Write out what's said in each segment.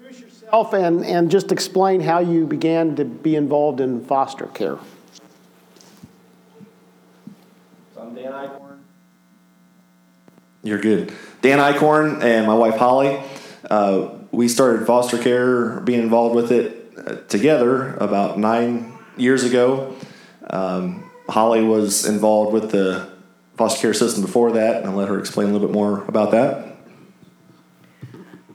Introduce yourself and, and just explain how you began to be involved in foster care. So I'm Dan Eichhorn. You're good. Dan Eichhorn and my wife Holly. Uh, we started foster care, being involved with it uh, together about nine years ago. Um, Holly was involved with the foster care system before that, and I'll let her explain a little bit more about that.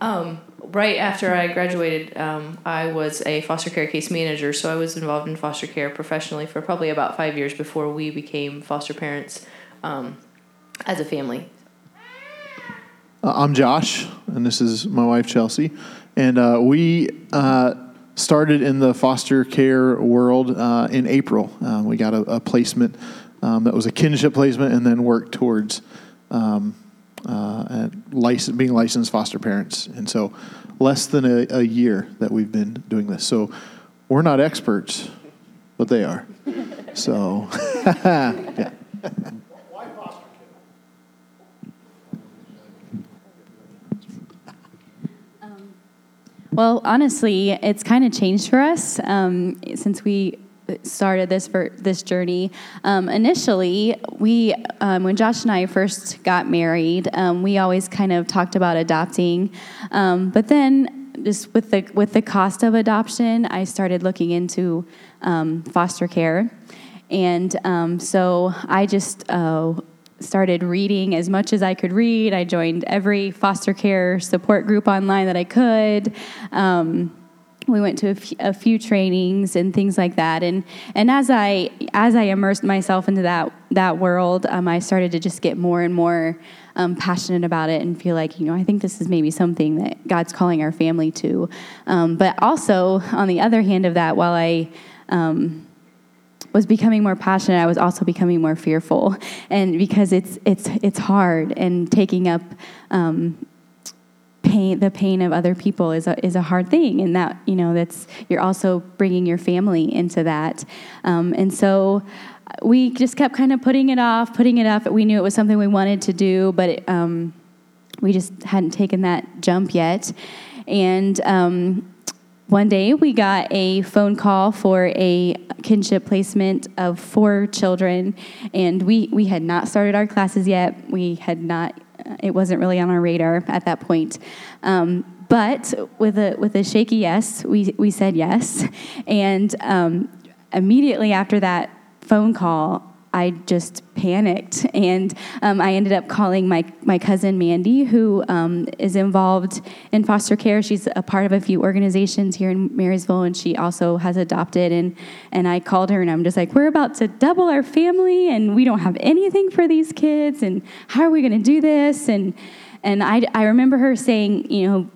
Um, right after I graduated, um, I was a foster care case manager, so I was involved in foster care professionally for probably about five years before we became foster parents um, as a family. Uh, I'm Josh, and this is my wife Chelsea, and uh, we uh, started in the foster care world uh, in April. Uh, we got a, a placement um, that was a kinship placement, and then worked towards um, uh, license, being licensed foster parents. And so, less than a, a year that we've been doing this. So, we're not experts, but they are. So, yeah. Well, honestly, it's kind of changed for us um, since we started this for this journey. Um, initially, we um, when Josh and I first got married, um, we always kind of talked about adopting, um, but then just with the with the cost of adoption, I started looking into um, foster care, and um, so I just. Uh, started reading as much as I could read. I joined every foster care support group online that I could. Um, we went to a, f- a few trainings and things like that and and as i as i immersed myself into that that world um, i started to just get more and more um, passionate about it and feel like you know i think this is maybe something that god's calling our family to um, but also on the other hand of that while i um, was becoming more passionate, I was also becoming more fearful, and because it's it's it's hard and taking up. Pain the pain of other people is a, is a hard thing. And that you know that's you're also bringing your family into that. Um, and so we just kept kind of putting it off putting it off. We knew it was something we wanted to do but it, um, we just hadn't taken that jump yet. And um, one day we got a phone call for a kinship placement of four children, and we, we had not started our classes yet. We had not, it wasn't really on our radar at that point. Um, but with a, with a shaky yes, we, we said yes. And um, immediately after that phone call, I just panicked. And um, I ended up calling my, my cousin Mandy, who um, is involved in foster care. She's a part of a few organizations here in Marysville, and she also has adopted. And, and I called her, and I'm just like, We're about to double our family, and we don't have anything for these kids. And how are we going to do this? And, and I, I remember her saying, You know,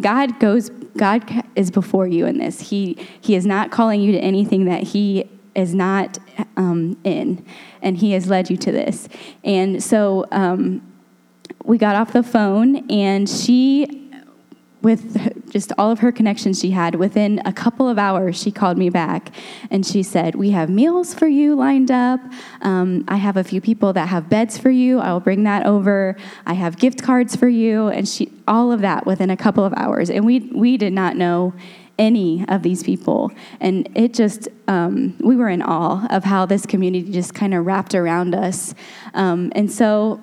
God goes God is before you in this. He he is not calling you to anything that he is not um, in, and He has led you to this. And so um, we got off the phone, and she with just all of her connections she had, within a couple of hours, she called me back and she said, We have meals for you lined up. Um, I have a few people that have beds for you. I will bring that over. I have gift cards for you. And she, all of that within a couple of hours. And we, we did not know any of these people. And it just, um, we were in awe of how this community just kind of wrapped around us. Um, and so,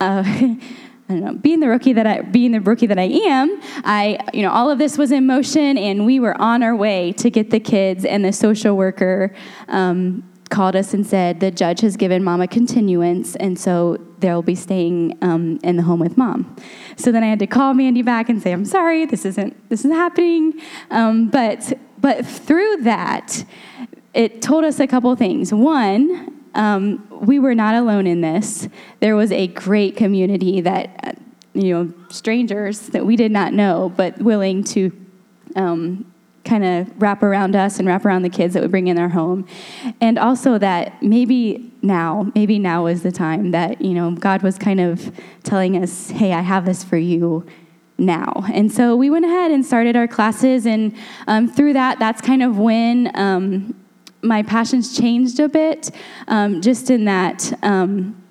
uh, I don't know, being the rookie that I, being the rookie that I am, I, you know, all of this was in motion, and we were on our way to get the kids. And the social worker um, called us and said the judge has given mom a continuance and so they'll be staying um, in the home with mom. So then i had to call mandy back and say i'm sorry this isn't this is happening. Um, but but through that it told us a couple things. One um, we were not alone in this. There was a great community that you know strangers that we did not know but willing to um, kind of wrap around us and wrap around the kids that we bring in our home. And also that maybe now, maybe now is the time that, you know, God was kind of telling us, hey, I have this for you now. And so we went ahead and started our classes. And um, through that, that's kind of when um, my passions changed a bit, um, just in that um,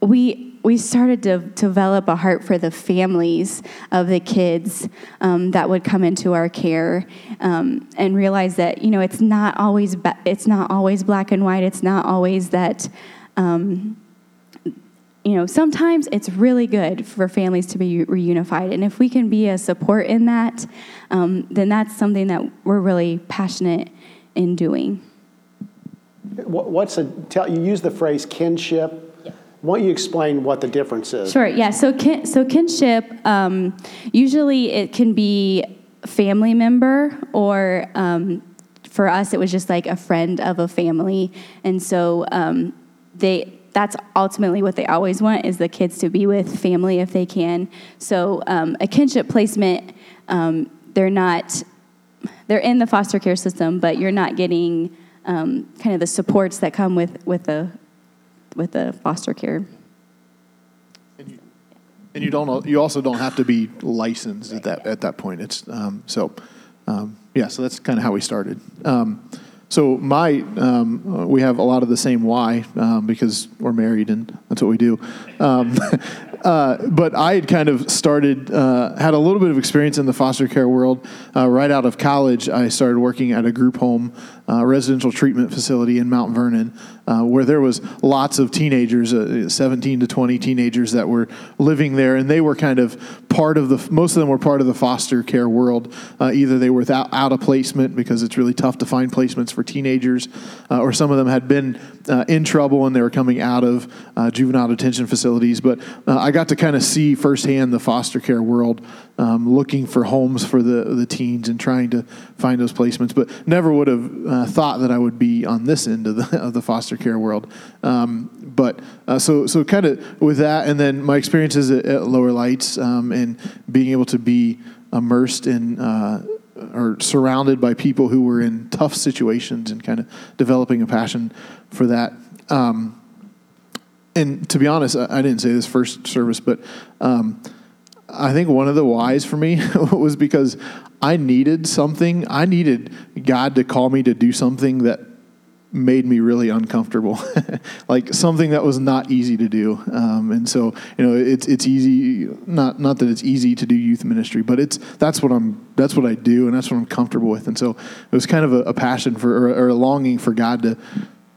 we we started to develop a heart for the families of the kids um, that would come into our care, um, and realize that you know it's not always ba- it's not always black and white. It's not always that. Um, you know, sometimes it's really good for families to be reunified, and if we can be a support in that, um, then that's something that we're really passionate in doing. What's a, tell, you use the phrase kinship. Why don't you explain what the difference is? Sure, yeah. So, kin, so kinship, um, usually it can be family member or um, for us it was just like a friend of a family. And so um, they, that's ultimately what they always want is the kids to be with family if they can. So um, a kinship placement, um, they're not, they're in the foster care system, but you're not getting um, kind of the supports that come with with the with the foster care. And you, and you don't you also don't have to be licensed at that at that point. It's um, so um, yeah. So that's kind of how we started. Um, so my um, we have a lot of the same why um, because we're married and that's what we do. Um, uh, but I had kind of started uh, had a little bit of experience in the foster care world uh, right out of college. I started working at a group home uh, residential treatment facility in Mount Vernon, uh, where there was lots of teenagers, uh, 17 to 20 teenagers that were living there, and they were kind of part of the. Most of them were part of the foster care world. Either they were without, out of placement because it's really tough to find placements for teenagers, or some of them had been uh, in trouble and they were coming out of juvenile detention facilities. But I got to kind of see firsthand the foster care world um, looking for homes for the, the teens and trying to find those placements, but never would have uh, thought that I would be on this end of the, of the foster care world. Um, but uh, so, so kind of with that, and then my experiences at, at Lower Lights um, and being able to be immersed in uh, or surrounded by people who were in tough situations and kind of developing a passion for that. Um, and to be honest, I, I, didn't say this first service, but um, I think one of the whys for me was because I needed something. I needed God to call me to do something that made me really uncomfortable, like something that was not easy to do. Um, and so, you know, it's it's easy. Not not that it's easy to do youth ministry, but it's that's what I'm that's what I do, and that's what I'm comfortable with. And so, it was kind of a, a passion for or, or a longing for God to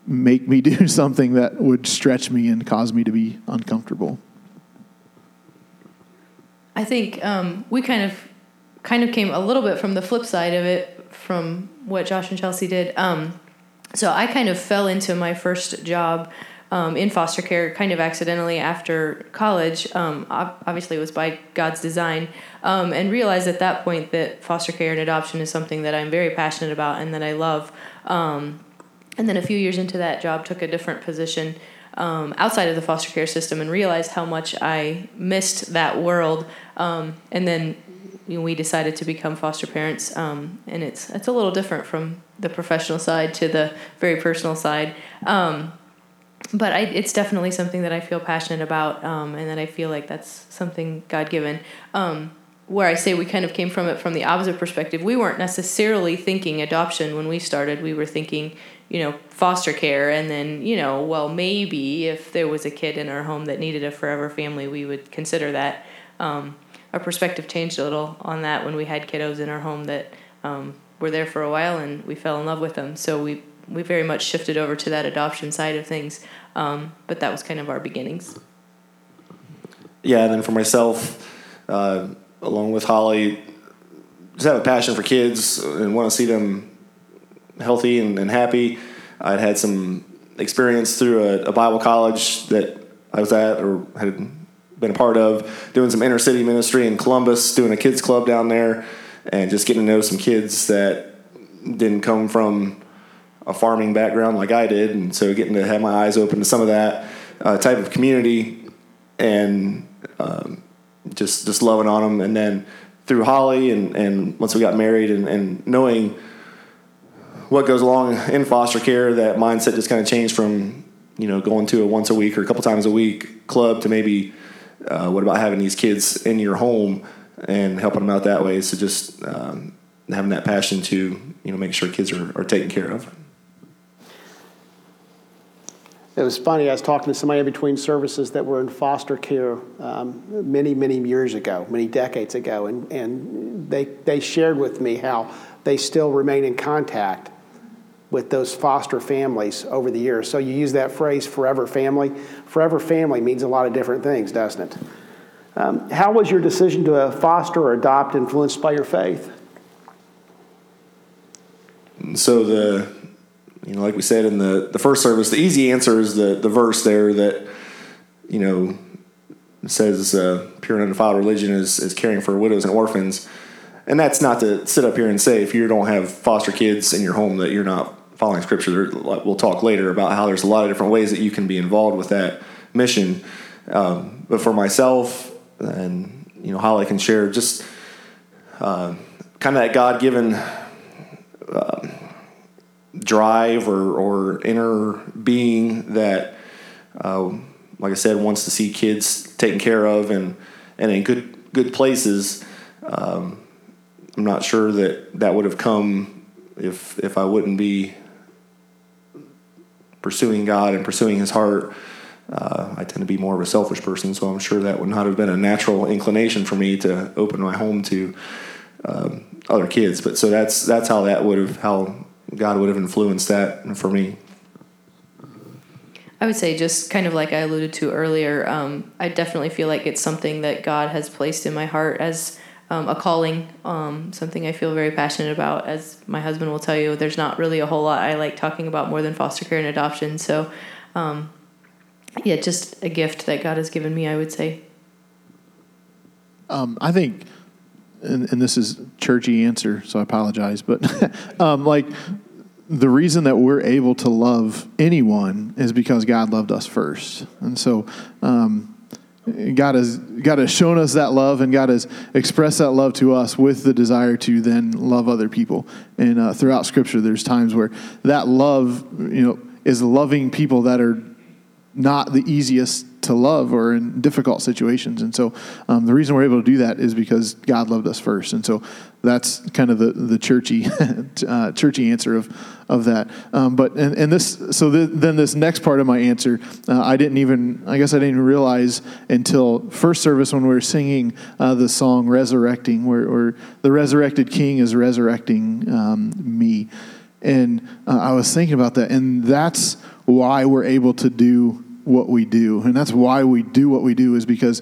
make me do something that would stretch me and cause me to be uncomfortable. I think um, we kind of kind of came a little bit from the flip side of it from what Josh and Chelsea did. Um, so I kind of fell into my first job um, in foster care kind of accidentally after college. Um, obviously, it was by God's design, um, and realized at that point that foster care and adoption is something that I'm very passionate about and that I love. Um, and then a few years into that job, took a different position um, outside of the foster care system and realized how much I missed that world. Um, and then you know, we decided to become foster parents, and it's it's a little different from the professional side to the very personal side. Um, but I, it's definitely something that I feel passionate about, um, and that I feel like that's something God given um, where I say we kind of came from it from the opposite perspective. We weren't necessarily thinking adoption when we started. We were thinking, you know, foster care, and then, you know, well, maybe if there was a kid in our home that needed a forever family, we would consider that. Um, our perspective changed a little on that when we had kiddos in our home that um, were there for a while and we fell in love with them. So we we very much shifted over to that adoption side of things. Um, but that was kind of our beginnings. Yeah, and then for myself, uh, along with Holly, just have a passion for kids and want to see them healthy and, and happy. I'd had some experience through a, a, Bible college that I was at or had been a part of, doing some inner city ministry in Columbus, doing a kids club down there, and just getting to know some kids that didn't come from a farming background like I did, and so getting to have my eyes open to some of that uh, type of community, and um, just just loving on them, and then through Holly, and, and once we got married, and, and knowing what goes along in foster care, that mindset just kind of changed from you know going to a once a week or a couple times a week club to maybe uh, what about having these kids in your home and helping them out that way? So just um, having that passion to you know make sure kids are, are taken care of. It was funny. I was talking to somebody in between services that were in foster care um, many, many years ago, many decades ago, and, and they, they shared with me how they still remain in contact with those foster families over the years. So you use that phrase, forever family. Forever family means a lot of different things, doesn't it? Um, how was your decision to uh, foster or adopt influenced by your faith? So the you know, like we said in the, the first service, the easy answer is the, the verse there that, you know, says uh, pure and undefiled religion is, is caring for widows and orphans. And that's not to sit up here and say if you don't have foster kids in your home that you're not following scripture. We'll talk later about how there's a lot of different ways that you can be involved with that mission. Um, but for myself, and you know, Holly can share just uh, kind of that God given. Uh, drive or, or inner being that, uh, like I said, wants to see kids taken care of and, and in good good places. Um, I'm not sure that that would have come if if I wouldn't be pursuing God and pursuing His heart. Uh, I tend to be more of a selfish person, so I'm sure that would not have been a natural inclination for me to open my home to um, other kids. But so that's that's how that would have how God would have influenced that for me? I would say, just kind of like I alluded to earlier, um, I definitely feel like it's something that God has placed in my heart as um, a calling, um, something I feel very passionate about. As my husband will tell you, there's not really a whole lot I like talking about more than foster care and adoption. So, um, yeah, just a gift that God has given me, I would say. Um, I think and, and this is churchy answer, so I apologize, but um, like the reason that we're able to love anyone is because God loved us first, and so. Um, God has God has shown us that love, and God has expressed that love to us with the desire to then love other people. And uh, throughout Scripture, there's times where that love, you know, is loving people that are not the easiest to love or in difficult situations. And so um, the reason we're able to do that is because God loved us first. And so that's kind of the, the churchy, uh, churchy answer of, of that. Um, but, and, and this, so the, then this next part of my answer, uh, I didn't even, I guess I didn't realize until first service when we were singing uh, the song Resurrecting, where, where, the resurrected king is resurrecting um, me. And uh, I was thinking about that. And that's why we're able to do what we do. And that's why we do what we do, is because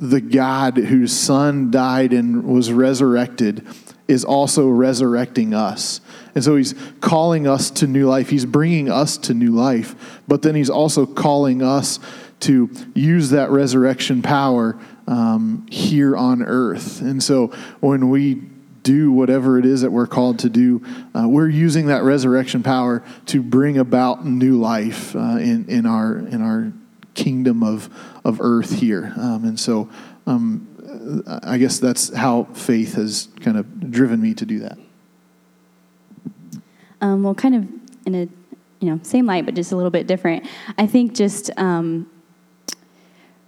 the God whose son died and was resurrected is also resurrecting us. And so he's calling us to new life. He's bringing us to new life, but then he's also calling us to use that resurrection power um, here on earth. And so when we do whatever it is that we're called to do, uh, we're using that resurrection power to bring about new life uh, in, in, our, in our kingdom of, of earth here. Um, and so um, I guess that's how faith has kind of driven me to do that. Um, well, kind of in a you know same light, but just a little bit different. I think just um,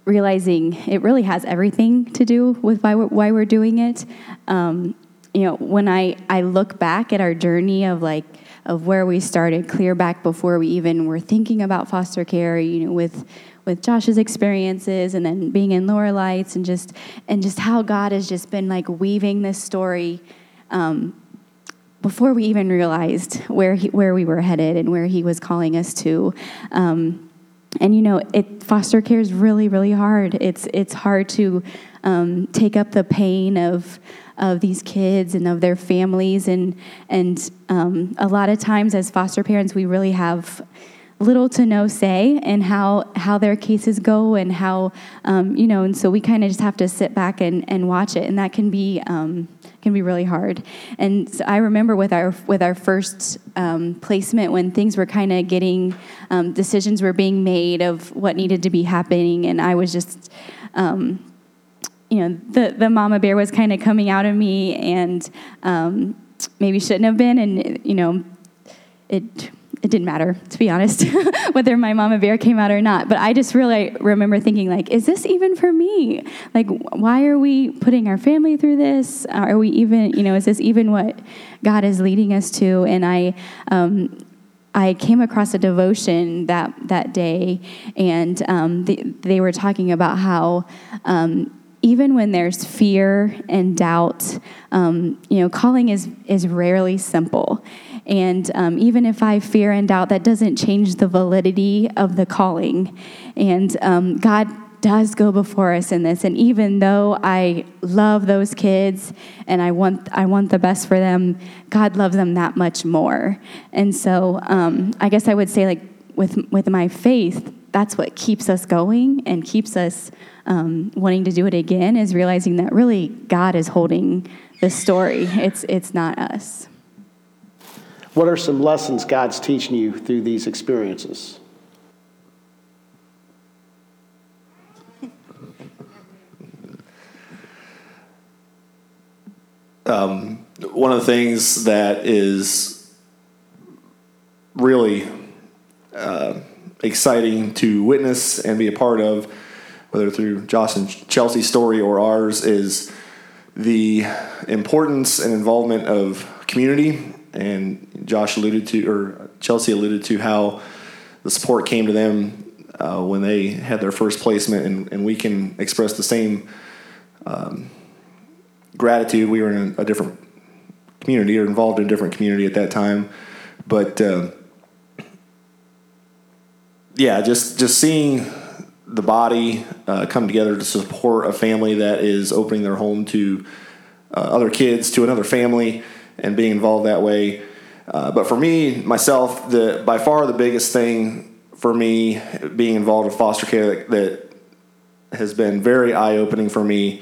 realizing it really has everything to do with why we're, why we're doing it. Um, you know, when I, I look back at our journey of like, of where we started, clear back before we even were thinking about foster care, you know, with with Josh's experiences and then being in Lower Lights and just and just how God has just been like weaving this story um, before we even realized where he, where we were headed and where He was calling us to. Um, and you know, it foster care is really really hard. It's it's hard to um, take up the pain of of these kids and of their families. And, and um, a lot of times, as foster parents, we really have little to no say in how, how their cases go and how, um, you know, and so we kind of just have to sit back and, and watch it. And that can be, um, can be really hard. And so I remember with our, with our first um, placement when things were kind of getting, um, decisions were being made of what needed to be happening. And I was just, um, you know, the, the mama bear was kind of coming out of me and um, maybe shouldn't have been. And, you know, it, it didn't matter, to be honest, whether my mama bear came out or not. But I just really remember thinking, like, is this even for me? Like, why are we putting our family through this? Are we even, you know, is this even what God is leading us to? And I, um, I came across a devotion that that day, and um, they, they were talking about how. Um, even when there's fear and doubt, um, you know, calling is, is rarely simple. And um, even if I fear and doubt, that doesn't change the validity of the calling. And um, God does go before us in this. And even though I love those kids and I want, I want the best for them, God loves them that much more. And so um, I guess I would say, like, with, with my faith, that's what keeps us going and keeps us um, wanting to do it again is realizing that really God is holding the story. It's, it's not us. What are some lessons God's teaching you through these experiences? Um, one of the things that is really uh, exciting to witness and be a part of, whether through Josh and Chelsea's story or ours, is the importance and involvement of community. And Josh alluded to, or Chelsea alluded to, how the support came to them uh, when they had their first placement, and, and we can express the same um, gratitude. We were in a, different community or involved in a different community at that time, but uh, yeah, just just seeing the body uh, come together to support a family that is opening their home to uh, other kids, to another family, and being involved that way. Uh, but for me, myself, the by far the biggest thing for me being involved with foster care that, that has been very eye opening for me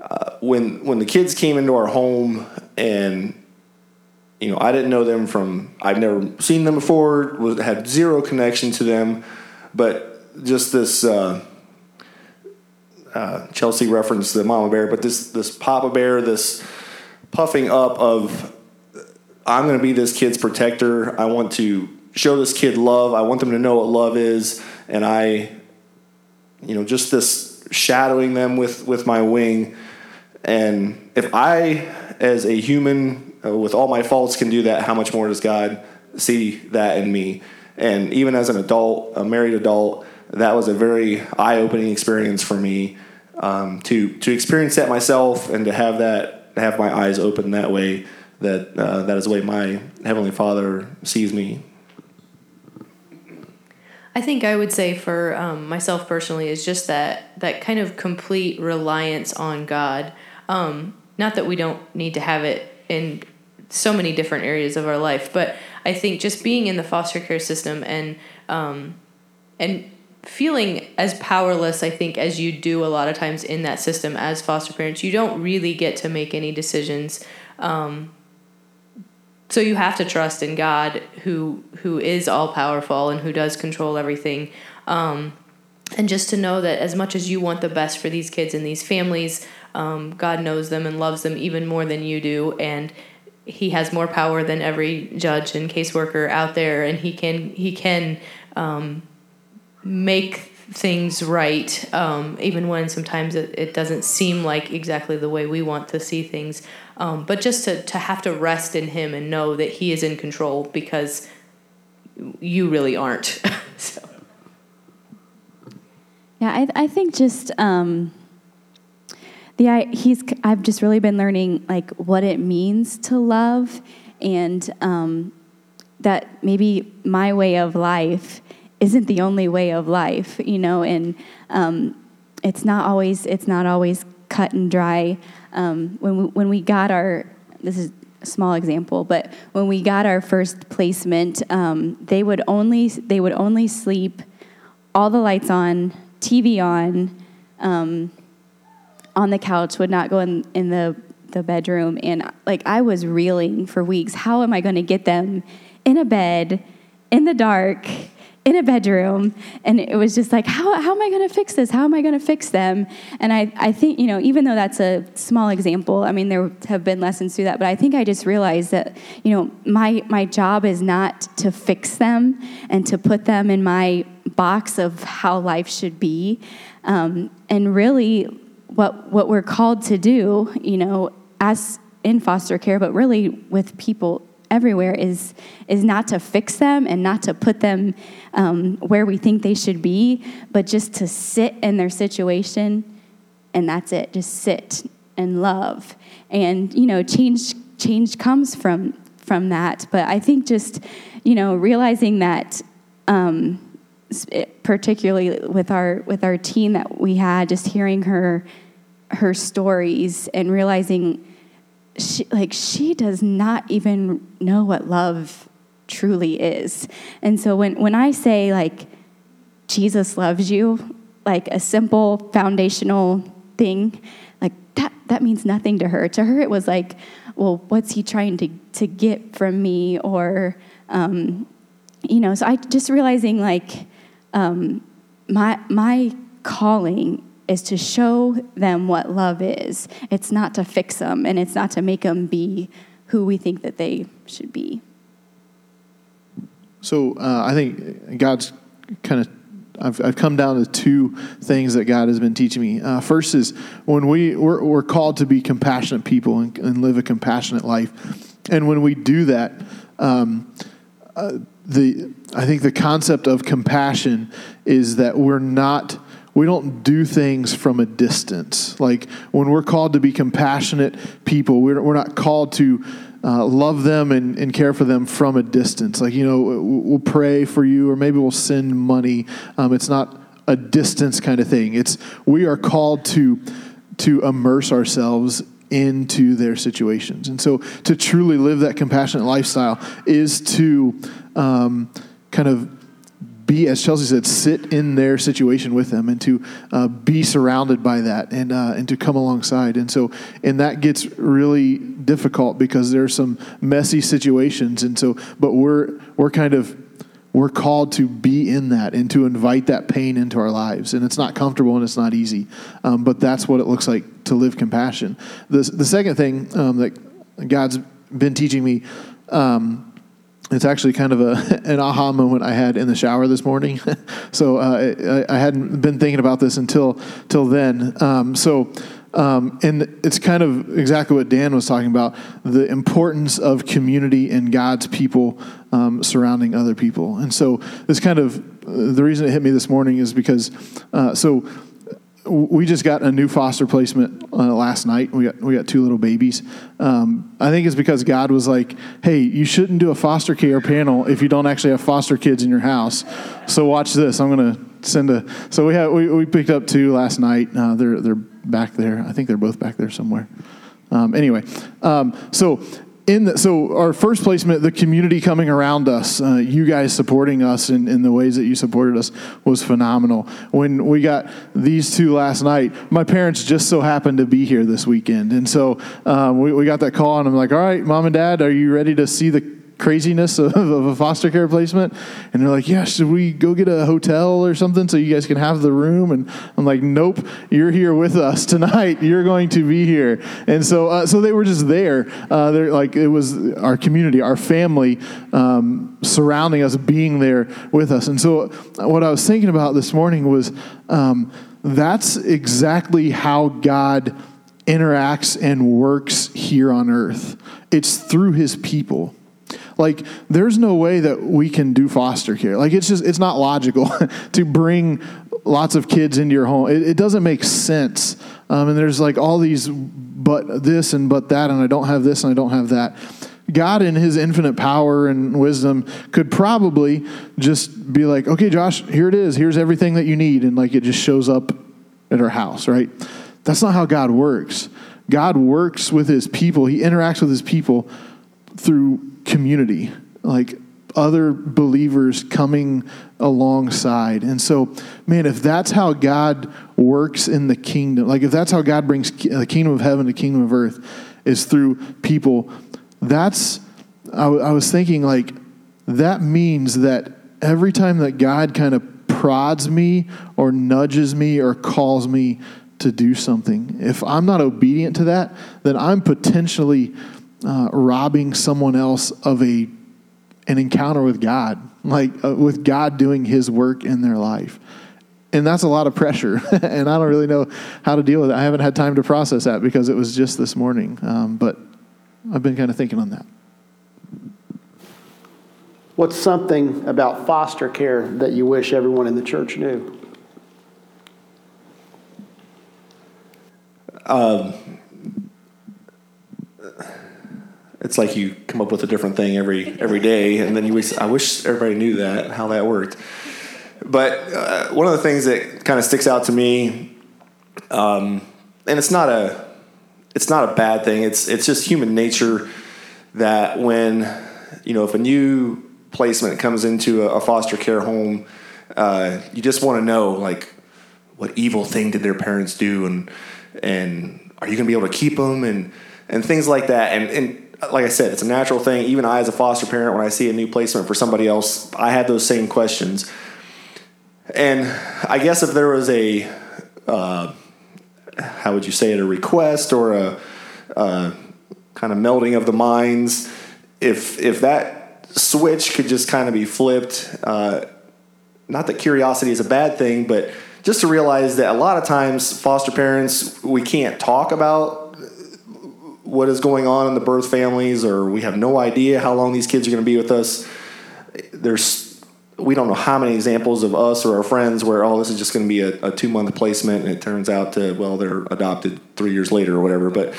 uh, when when the kids came into our home and you know I didn't know them from I've never seen them before was had zero connection to them but just this uh, uh, Chelsea referenced the mama bear but this this papa bear this puffing up of I'm going to be this kid's protector. I want to show this kid love. I want them to know what love is. And I you know just this shadowing them with with my wing. And if I, as a human, uh, with all my faults, can do that, how much more does God see that in me? And even as an adult, a married adult, that was a very eye-opening experience for me um, to to experience that myself and to have that have my eyes open that way. That uh, that is the way my heavenly Father sees me. I think I would say for um, myself personally is just that that kind of complete reliance on God. Um, not that we don't need to have it in so many different areas of our life, but I think just being in the foster care system and um, and feeling as powerless, I think, as you do a lot of times in that system as foster parents, you don't really get to make any decisions. Um, so you have to trust in God, who who is all powerful and who does control everything. Um, and just to know that as much as you want the best for these kids and these families, um, God knows them and loves them even more than you do, and He has more power than every judge and caseworker out there, and He can He can um, make things right, um, even when sometimes it, it, doesn't seem like exactly the way we want to see things. Um, but just to to have to rest in Him and know that He is in control because you really aren't. so. Yeah, I, I think just um, the he's I've just really been learning like what it means to love, and um, that maybe my way of life isn't the only way of life, you know, and um, it's not always it's not always cut and dry. Um, when we, when we got our this is a small example, but when we got our first placement, um, they would only they would only sleep all the lights on, TV on. Um, on the couch, would not go in, in the, the bedroom. And like I was reeling for weeks. How am I going to get them in a bed, in the dark, in a bedroom? And it was just like, how, how am I going to fix this? How am I going to fix them? And I, I think, you know, even though that's a small example, I mean, there have been lessons through that, but I think I just realized that, you know, my, my job is not to fix them and to put them in my box of how life should be. Um, and really, what what we're called to do, you know, as in foster care, but really with people everywhere is is not to fix them and not to put them um, where we think they should be, but just to sit in their situation, and that's it. Just sit and love, and you know, change change comes from from that. But I think just you know realizing that. Um, particularly with our with our teen that we had just hearing her her stories and realizing she, like she does not even know what love truly is. And so when when I say like Jesus loves you, like a simple foundational thing, like that that means nothing to her. To her it was like, well, what's he trying to to get from me or um, you know, so I just realizing like um, my my calling is to show them what love is. It's not to fix them, and it's not to make them be who we think that they should be. So uh, I think God's kind of. I've, I've come down to two things that God has been teaching me. Uh, first is when we we're, we're, called to be compassionate people and, and, live a compassionate life, and when we do that, um, uh, the I think the concept of compassion is that we're not we don't do things from a distance. Like when we're called to be compassionate people, we're, we're not called to uh, love them and, and care for them from a distance. Like, you know, we'll pray for you or maybe we'll send money. Um, it's not a distance kind of thing. It's we are called to to immerse ourselves into their situations. And so to truly live that compassionate lifestyle is to um, kind of be, as Chelsea said, sit in their situation with them and to uh, be surrounded by that and, uh, and to come alongside. And so, and that gets really difficult because there are some messy situations. And so, but we're, we're kind of, we're called to be in that and to invite that pain into our lives. And it's not comfortable and it's not easy, um, but that's what it looks like to live compassion. The, the second thing um, that God's been teaching me um, it's actually kind of a, an aha moment I had in the shower this morning. so uh, I, I, hadn't been thinking about this until till then. Um, so. Um, and it's kind of exactly what Dan was talking about the importance of community and God's people um, surrounding other people. And so, this kind of the reason it hit me this morning is because, uh, so we just got a new foster placement uh, last night. We got we got two little babies. Um, I think it's because God was like, "Hey, you shouldn't do a foster care panel if you don't actually have foster kids in your house." So watch this. I'm gonna send a. So we have we, we picked up two last night. Uh, they're they're back there. I think they're both back there somewhere. Um, anyway, um, so in the, so our first placement, the community coming around us, uh, you guys supporting us in, in the ways that you supported us was phenomenal. When we got these two last night, my parents just so happened to be here this weekend, and so um, we, we got that call, and I'm like, "All right, mom and dad, are you ready to see the craziness of, of, a foster care placement. And they're like, yeah, should we go get a hotel or something so you guys can have the room? And I'm like, nope, you're here with us tonight. You're going to be here. And so, uh, so they were just there. Uh, they're like, it was our community, our family um, surrounding us, being there with us. And so what I was thinking about this morning was um, that's exactly how God interacts and works here on earth. It's through his people. Like, there's no way that we can do foster care. Like, it's just, it's not logical to bring lots of kids into your home. It, it doesn't make sense. Um, and there's like all these, but this and but that, and I don't have this and I don't have that. God, in his infinite power and wisdom, could probably just be like, okay, Josh, here it is. Here's everything that you need. And like it just shows up at our house, right? That's not how God works. God works with his people, he interacts with his people through community, like other believers coming alongside. And so, man, if that's how God works in the kingdom, like if that's how God brings the kingdom of heaven to kingdom of earth, is through people, that's, I, I was thinking, like, that means that every time that God kind of prods me or nudges me or calls me to do something, if I'm not obedient to that, then I'm potentially uh, robbing someone else of a an encounter with God, like uh, with God doing His work in their life. And that's a lot of pressure, and I don't really know how to deal with it. I haven't had time to process that because it was just this morning. Um, but I've been kind of thinking on that. What's something about foster care that you wish everyone in the church knew? It's like you come up with a different thing every every day, and then you wish I wish everybody knew that how that worked. But uh, one of the things that kind of sticks out to me, um, and it's not a it's not a bad thing. It's it's just human nature that when you know if a new placement comes into a, a foster care home, uh, you just want to know like what evil thing did their parents do, and and are you going to be able to keep them, and and things like that, and and like I said, it's a natural thing. Even I, as a foster parent, when I see a new placement for somebody else, I have those same questions. And I guess if there was a, uh, how would you say it, a request or a, a kind of melding of the minds, if if that switch could just kind of be flipped, uh, not that curiosity is a bad thing, but just to realize that a lot of times foster parents we can't talk about what is going on in the birth families, or we have no idea how long these kids are going to be with us. There's we don't know how many examples of us or our friends where oh this is just going to be a, a two month placement and it turns out to well they're adopted three years later or whatever. But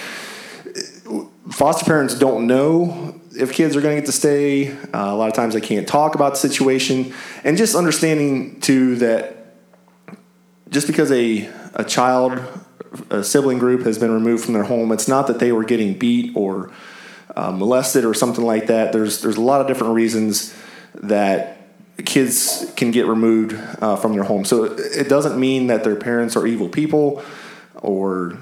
foster parents don't know if kids are going to get to stay. Uh, a lot of times they can't talk about the situation, and just understanding too that just because a a child a sibling group has been removed from their home, it's not that they were getting beat or uh, molested or something like that. There's there's a lot of different reasons that kids can get removed uh, from their home. So it doesn't mean that their parents are evil people or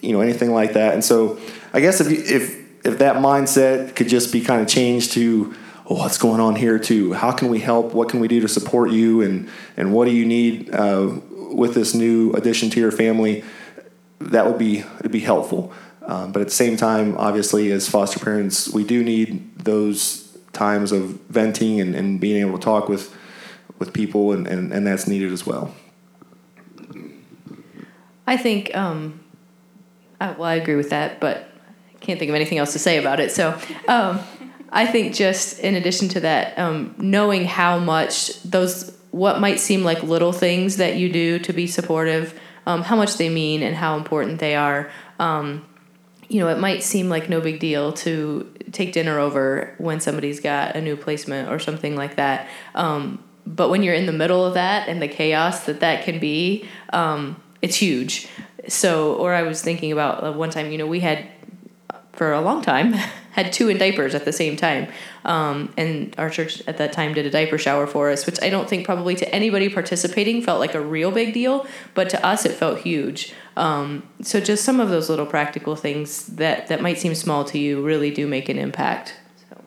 you know anything like that. And so I guess if you, if if that mindset could just be kind of changed to oh, what's going on here too? How can we help? What can we do to support you? And and what do you need uh, with this new addition to your family? That would be it'd be helpful. Um, but at the same time, obviously, as foster parents, we do need those times of venting and, and being able to talk with with people, and, and, and that's needed as well. I think, um, I, well, I agree with that, but I can't think of anything else to say about it. So um, I think just in addition to that, um, knowing how much those, what might seem like little things that you do to be supportive um, how much they mean and how important they are. Um, you know, it might seem like no big deal to take dinner over when somebody's got a new placement or something like that. Um, but when you're in the middle of that and the chaos that that can be, um, it's huge. So, or I was thinking about uh, one time, you know, we had for a long time had two in diapers at the same time. Um, and our church at that time did a diaper shower for us, which I don't think probably to anybody participating felt like a real big deal, but to us it felt huge. Um, so just some of those little practical things that, that might seem small to you really do make an impact. So,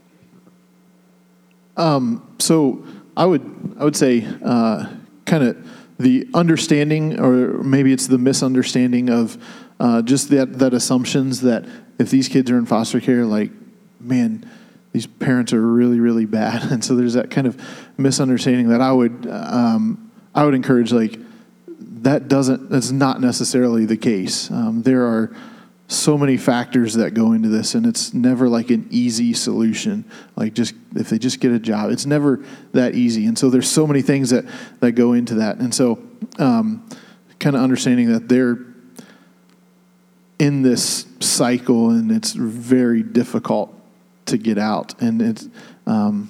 um, so I would I would say uh, kind of the understanding, or maybe it's the misunderstanding of uh, just that that assumptions that if these kids are in foster care, like man, these parents are really, really bad. And so there's that kind of misunderstanding that I would, um, I would encourage, like, that doesn't, that's not necessarily the case. Um, there are so many factors that go into this, and it's never like an easy solution. Like, just if they just get a job, it's never that easy. And so there's so many things that, that go into that. And so, um, kind of understanding that they're in this cycle and it's very difficult to get out. And it's um,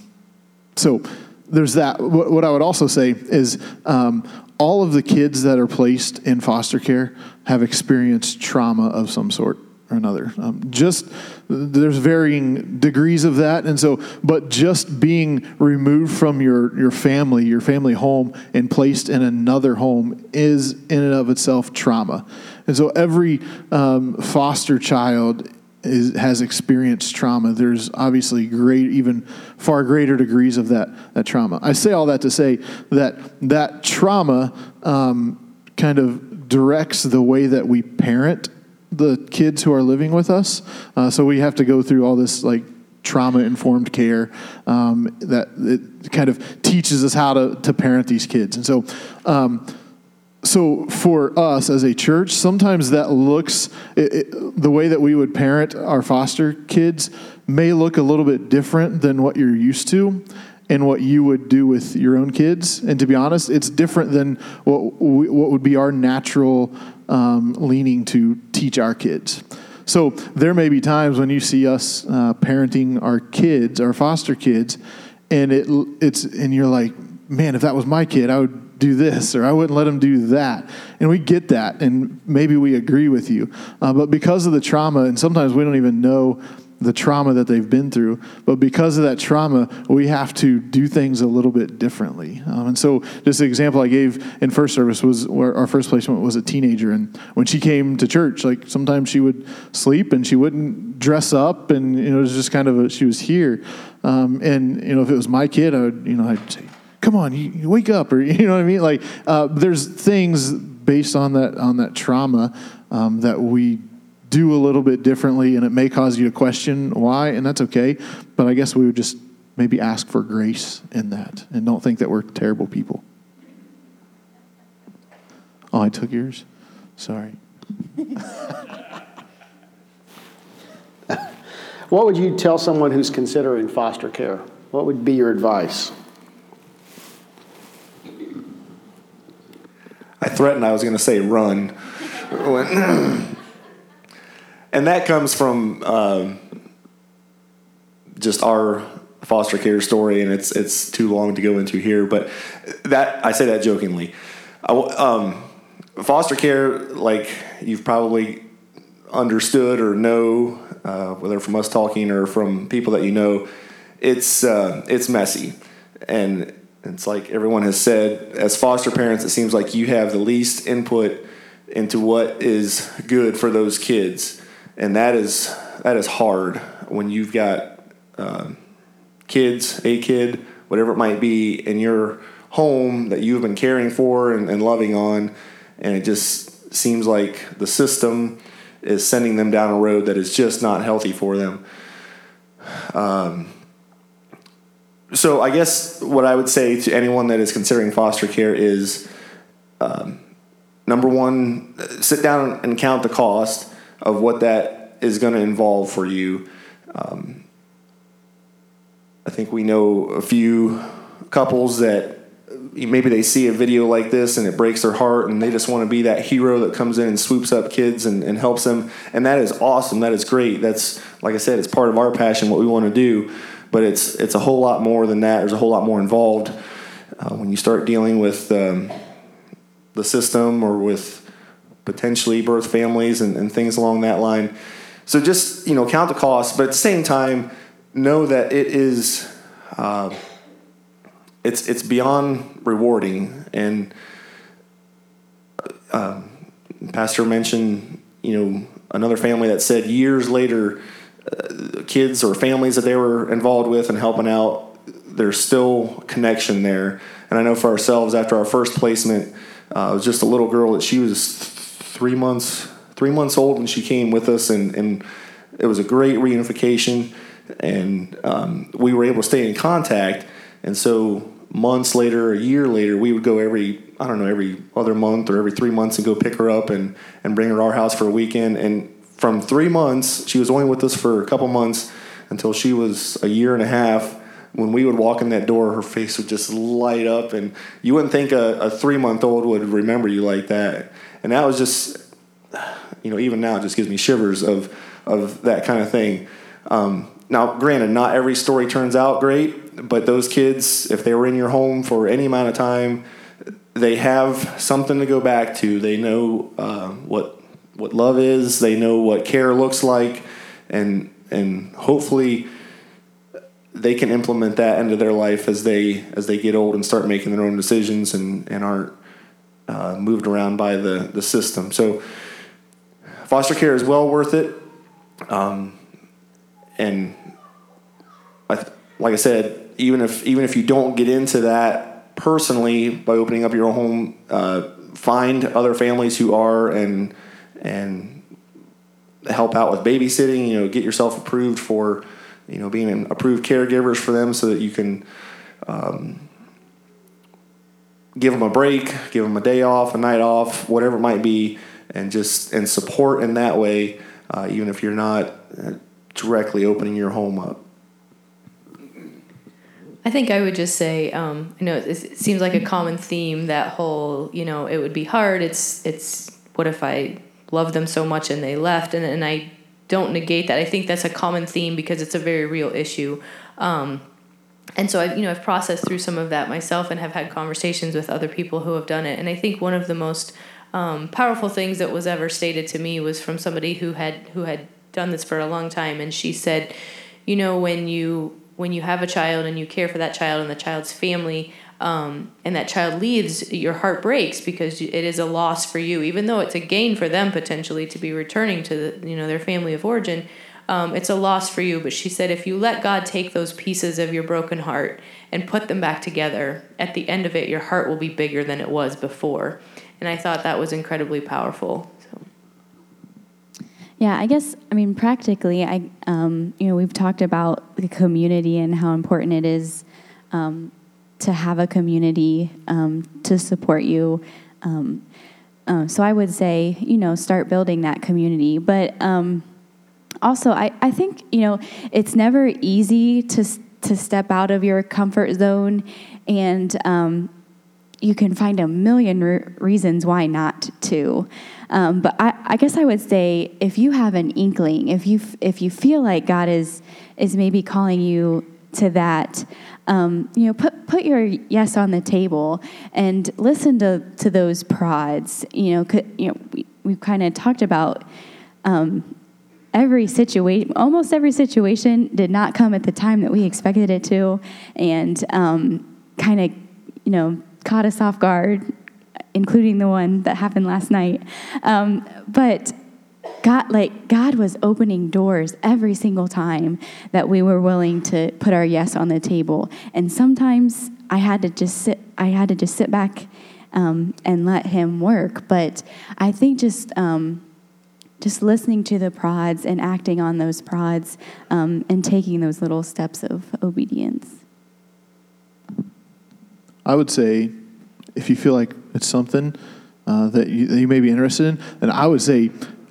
so there's that. What, what, I would also say is um, all of the kids that are placed in foster care have experienced trauma of some sort or another. Um, just there's varying degrees of that, and so but just being removed from your your family, your family home, and placed in another home is in and of itself trauma. And so every um, foster child is, has experienced trauma. There's obviously great, even far greater degrees of that, that trauma. I say all that to say that that trauma um, kind of directs the way that we parent the kids who are living with us. Uh, so we have to go through all this like trauma informed care um, that it kind of teaches us how to, to parent these kids. And so um, so for us as a church, sometimes that looks it, it, the way that we would parent our foster kids may look a little bit different than what you're used to, and what you would do with your own kids. And to be honest, it's different than what we, what would be our natural um, leaning to teach our kids. So there may be times when you see us uh, parenting our kids, our foster kids, and it it's and you're like, man, if that was my kid, I would do this or I wouldn't let him do that. And we get that, and maybe we agree with you. Uh, but because of the trauma, and sometimes we don't even know the trauma that they've been through. But because of that trauma, we have to do things a little bit differently. Um, and so, just the example I gave in first service was where our first placement was a teenager. And when she came to church, like sometimes she would sleep and she wouldn't dress up, and you know, it was just kind of a, she was here. Um, and you know, if it was my kid, I would, you know, I'd say, "Come on, you, you wake up," or you know what I mean. Like, uh, there's things based on that on that trauma um, that we do a little bit differently, and it may cause you to question why, and that's okay. But I guess we would just maybe ask for grace in that and don't think that we're terrible people. Oh, I took yours? Sorry. what would you tell someone who's considering foster care? What would be your advice? I threatened I was going to say run. and that comes from um, just our foster care story, and it's it's too long to go into here. But that I say that jokingly. Um, foster care, like you've probably understood or know, uh, whether from us talking or from people that you know, it's uh, it's messy, and it's like everyone has said. As foster parents, it seems like you have the least input into what is good for those kids and that is that is hard when you've got uh, kids, a kid, whatever it might be, in your home that you've been caring for and, and loving on, and it just seems like the system is sending them down a road that is just not healthy for them. Um, so I guess what I would say to anyone that is considering foster care is um, number one, sit down and count the cost of what that is going to involve for you. Um, I think we know a few couples that maybe they see a video like this and it breaks their heart and they just want to be that hero that comes in and swoops up kids and, and helps them. And that is awesome. That is great. That's, like I said, it's part of our passion, what we want to do. But it's, it's a whole lot more than that. There's a whole lot more involved uh, when you start dealing with um, the system or with potentially birth families and, and things along that line. So just you know count the cost, but at the same time know that it is uh, it's it's beyond rewarding. And um, Pastor mentioned you know another family that said years later, kids or families that they were involved with and helping out, there's still connection there. And I know for ourselves, after our first placement, uh, it was just a little girl that she was three months three months old when she came with us, and, and it was a great reunification, and um, we were able to stay in contact. And so months later, a year later, we would go every I don't know every other month or every three months and go pick her up and and bring her to our house for a weekend. And from three months, she was only with us for a couple months until she was a year and a half. When we would walk in that door, her face would just light up, and you wouldn't think a, a three month old would remember you like that. And that was just you know even now it just gives me shivers of of that kind of thing. Um, now granted not every story turns out great but those kids if they were in your home for any amount of time they have something to go back to. They know uh, what what love is they know what care looks like and and hopefully they can implement that into their life as they as they get old and start making their own decisions and, and aren't uh, moved around by the, the system. So foster care is well worth it. Um, and I, like I said, even if even if you don't get into that personally by opening up your own home, uh, find other families who are and and help out with babysitting. You know, get yourself approved for you know being an approved caregivers for them so that you can. Um, give them a break, give them a day off, a night off, whatever it might be, and just and support in that way, uh, even if you're not uh, directly opening your home up. I think I would just say, um, you know, it, it seems like a common theme that whole, you know, it would be hard. It's it's what if I love them so much and they left, and and I don't negate that. I think that's a common theme because it's a very real issue. Um, and so I've, you know, I've processed through some of that myself and have had conversations with other people who have done it. And I think one of the most um, powerful things that was ever stated to me was from somebody who had who had done this for a long time, and she said, you know, when you when you have a child and you care for that child and the child's family, um, and that child leaves, your heart breaks because it is a loss for you, even though it's a gain for them potentially to be returning to the, you know their family of origin. Um, it's a loss for you. But she said, if you let God take those pieces of your broken heart and put them back together, at the end of it, your heart will be bigger than it was before. And I thought that was incredibly powerful. Yeah, I guess I mean practically, I um, you know we've talked about the community and how important it is um, to have a community um, to support you. Um, uh, so I would say you know start building that community, but um, also I, I think you know it's never easy to to step out of your comfort zone and um, you can find a million re- reasons why not to. Um, but I, I, guess I would say if you have an inkling, if you if you feel like God is is maybe calling you to that, um, you know, put put your yes on the table and listen to to those prods. You know, you know, we, we've kind of talked about. Um, every situation, almost every situation, did not come at the time that we expected it to, and um, kind of, you know, caught us off guard, including the one that happened last night. Um, but God, like God was opening doors every single time that we were willing to put our yes on the table. And sometimes I had to just sit. I had to just sit back um, and let Him work. But I think just um, just listening to the prods and acting on those prods um, and taking those little steps of obedience. I would say if you feel like it's something uh, that, you, that you may be interested in, then I would say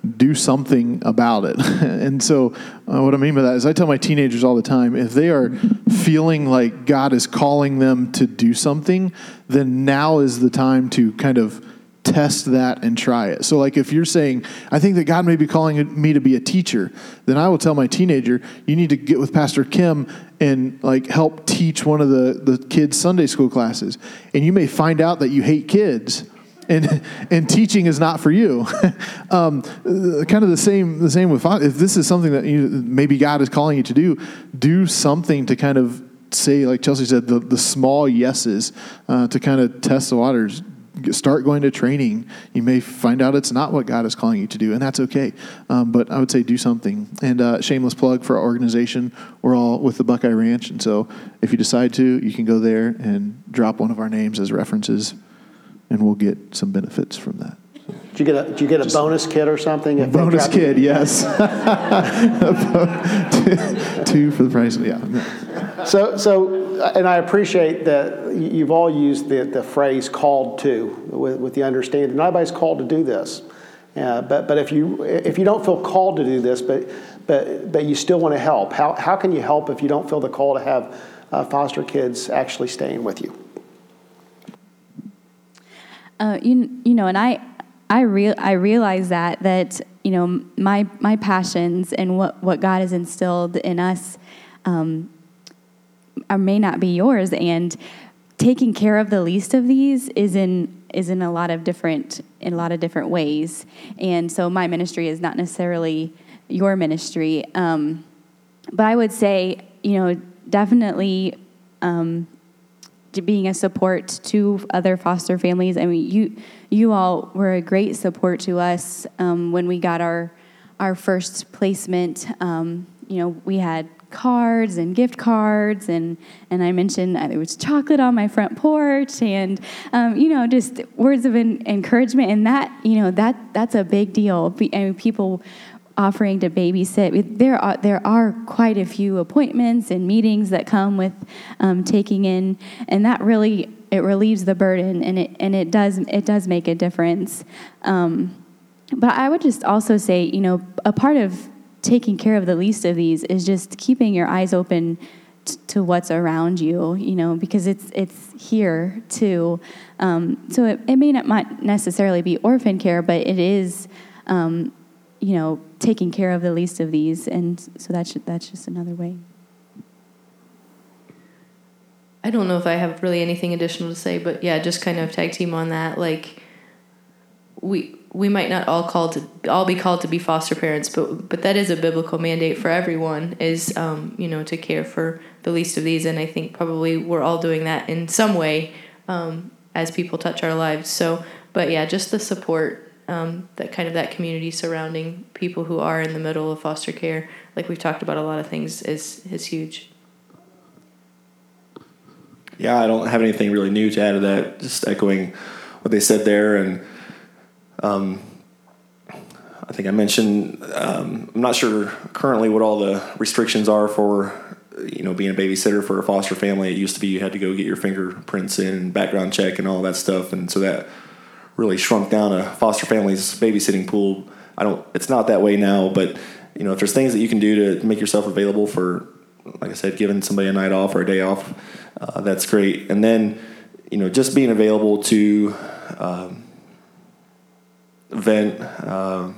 do something about it. and so, uh, what I mean by that is, I tell my teenagers all the time if they are feeling like God is calling them to do something, then now is the time to kind of test that and try it. So, like if you're saying, I think that God may be calling me to be a teacher, then I will tell my teenager, you need to get with Pastor Kim and like help teach one of the, the kids' Sunday school classes. And you may find out that you hate kids. And, and teaching is not for you. um, kind of the same the same with if this is something that you, maybe God is calling you to do, do something to kind of say, like Chelsea said, the, the small yeses uh, to kind of test the waters start going to training. You may find out it's not what God is calling you to do, and that's okay. Um, but I would say do something. And uh, shameless plug for our organization. We're all with the Buckeye Ranch, and so if you decide to, you can go there and drop one of our names as references, and we'll get some benefits from that. Did you get a, did you get a Just bonus kit or something? Bonus kit, you? yes. two for the price. Yeah. So, so, and I appreciate that you've all used the, the phrase "called to" with, with the understanding not everybody's called to do this. Uh, but but if you if you don't feel called to do this, but but but you still want to help, how how can you help if you don't feel the call to have uh, foster kids actually staying with you? Uh, you you know, and I I real I realize that that you know my my passions and what what God has instilled in us um, are, may not be yours, and taking care of the least of these is in is in a lot of different in a lot of different ways, and so my ministry is not necessarily your ministry, um, but I would say you know definitely. Um, being a support to other foster families. I mean, you you all were a great support to us um, when we got our our first placement. Um, you know, we had cards and gift cards and and I mentioned there was chocolate on my front porch and um, you know just words of encouragement and that you know that that's a big deal. I mean, people offering to babysit. There are there are quite a few appointments and meetings that come with um, taking in, and that really it relieves the burden, and it and it does it does make a difference. Um, but I would just also say, you know, a part of taking care of the least of these is just keeping your eyes open to what's around you, you know, because it's it's here too. Um, so it, it may not might necessarily be orphan care, but it is, um, you know, taking care of the least of these, and so that's that's just another way. I don't know if I have really anything additional to say, but yeah, just kind of tag team on that. Like, we we might not all called to all be called to be foster parents, but but that is a biblical mandate for everyone. Is um, you know to care for the least of these, and I think probably we're all doing that in some way um, as people touch our lives. So, but yeah, just the support um, that kind of that community surrounding people who are in the middle of foster care, like we've talked about a lot of things, is is huge. Yeah, I don't have anything really new to add to that. Just echoing what they said there, and um, I think I mentioned um, I'm not sure currently what all the restrictions are for you know being a babysitter for a foster family. It used to be you had to go get your fingerprints in background check and all that stuff, and so that really shrunk down a foster family's babysitting pool. I don't. It's not that way now, but you know if there's things that you can do to make yourself available for, like I said, giving somebody a night off or a day off uh, that's great. And then, you know, just being available to um, vent, uh,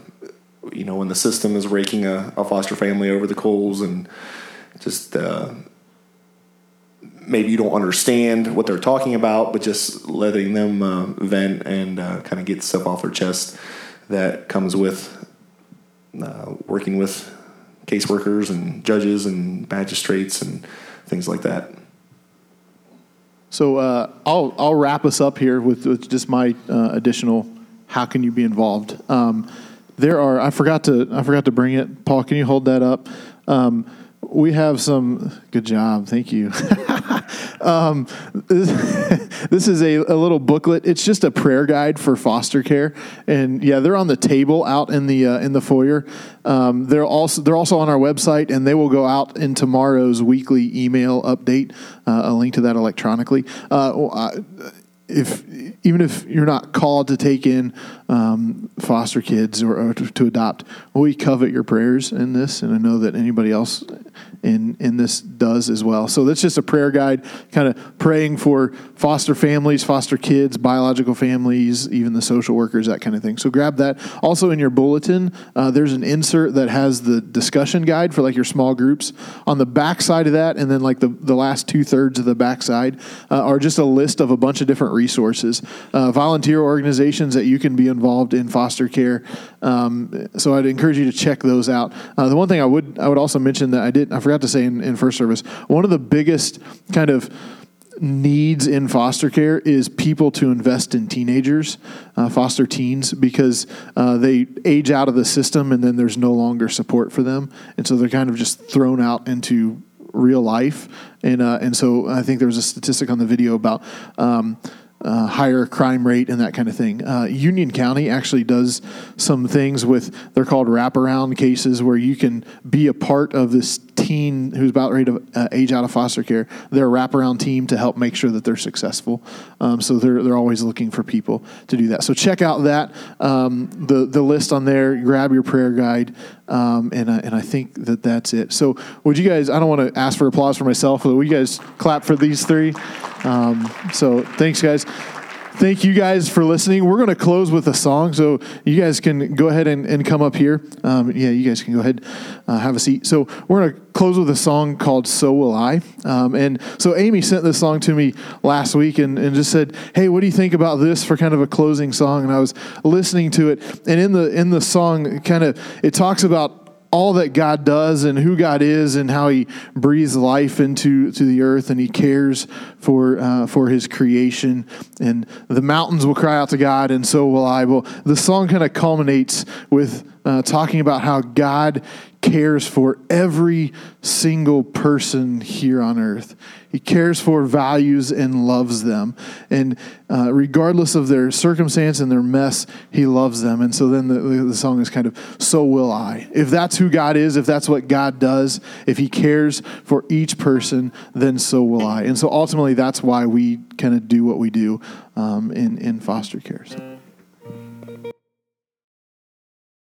you know, when the system is raking a, a, foster family over the coals and just uh, maybe you don't understand what they're talking about, but just letting them uh, vent and uh, kind of get stuff off their chest that comes with uh, working with caseworkers and judges and magistrates and things like that. So uh, I'll I'll wrap us up here with, with just my uh, additional. How can you be involved? Um, there are. I forgot to. I forgot to bring it. Paul, can you hold that up? Um, we have some good job thank you um, this, is a, a, little booklet. It's just a prayer guide for foster care. And yeah they're on the table out in the uh, in the foyer. Um, they're also they're also on our website and they will go out in tomorrow's weekly email update uh, a link to that electronically. Uh, if even if you're not called to take in um, foster kids or, or to, to, adopt, we covet your prayers in this, and I know that anybody else in in this does as well. So that's just a prayer guide, kind of praying for foster families, foster kids, biological families, even the social workers, that kind of thing. So grab that. Also in your bulletin, uh, there's an insert that has the discussion guide for like your small groups. On the back side of that, and then like the the last two thirds of the back side uh, are just a list of a bunch of different resources, uh, volunteer organizations that you can be involved in foster care. Um, so I'd encourage you to check those out. Uh, the one thing I would I would also mention that I did I forgot to say in, in first service one of the biggest kind of needs in foster care is people to invest in teenagers, uh, foster teens, because uh, they age out of the system and then there's no longer support for them, and so they're kind of just thrown out into real life. And uh, and so I think there was a statistic on the video about. Um, uh, higher crime rate and that kind of thing. Uh, Union County actually does some things with, they're called wraparound cases where you can be a part of this teen who's about ready to uh, age out of foster care. They're a wraparound team to help make sure that they're successful. Um, so they're, they're always looking for people to do that. So check out that, um, the, the list on there, grab your prayer guide. Um, and, and I think that that's it. So would you guys, I don't want to ask for applause for myself, but would you guys clap for these three? Um, so thanks, guys. Thank you guys for listening. We're going to close with a song, so you guys can go ahead and, and come up here. Um, yeah, you guys can go ahead, uh, have a seat. So we're going to close with a song called "So Will I." Um, and so Amy sent this song to me last week and, and just said, "Hey, what do you think about this for kind of a closing song?" And I was listening to it, and in the in the song, kind of it talks about all that God does and who God is and how He breathes life into to the earth and He cares for uh, for His creation and the mountains will cry out to God and so will I. Well, the song kind of culminates with uh, talking about how God cares for every single person here on earth. He cares for, values, and loves them. And uh, regardless of their circumstance and their mess, He loves them. And so then the, the song is kind of, So Will I. If that's who God is, if that's what God does, if He cares for each person, then so will I. And so ultimately, that's why we kind of do what we do um, in, in foster care. So.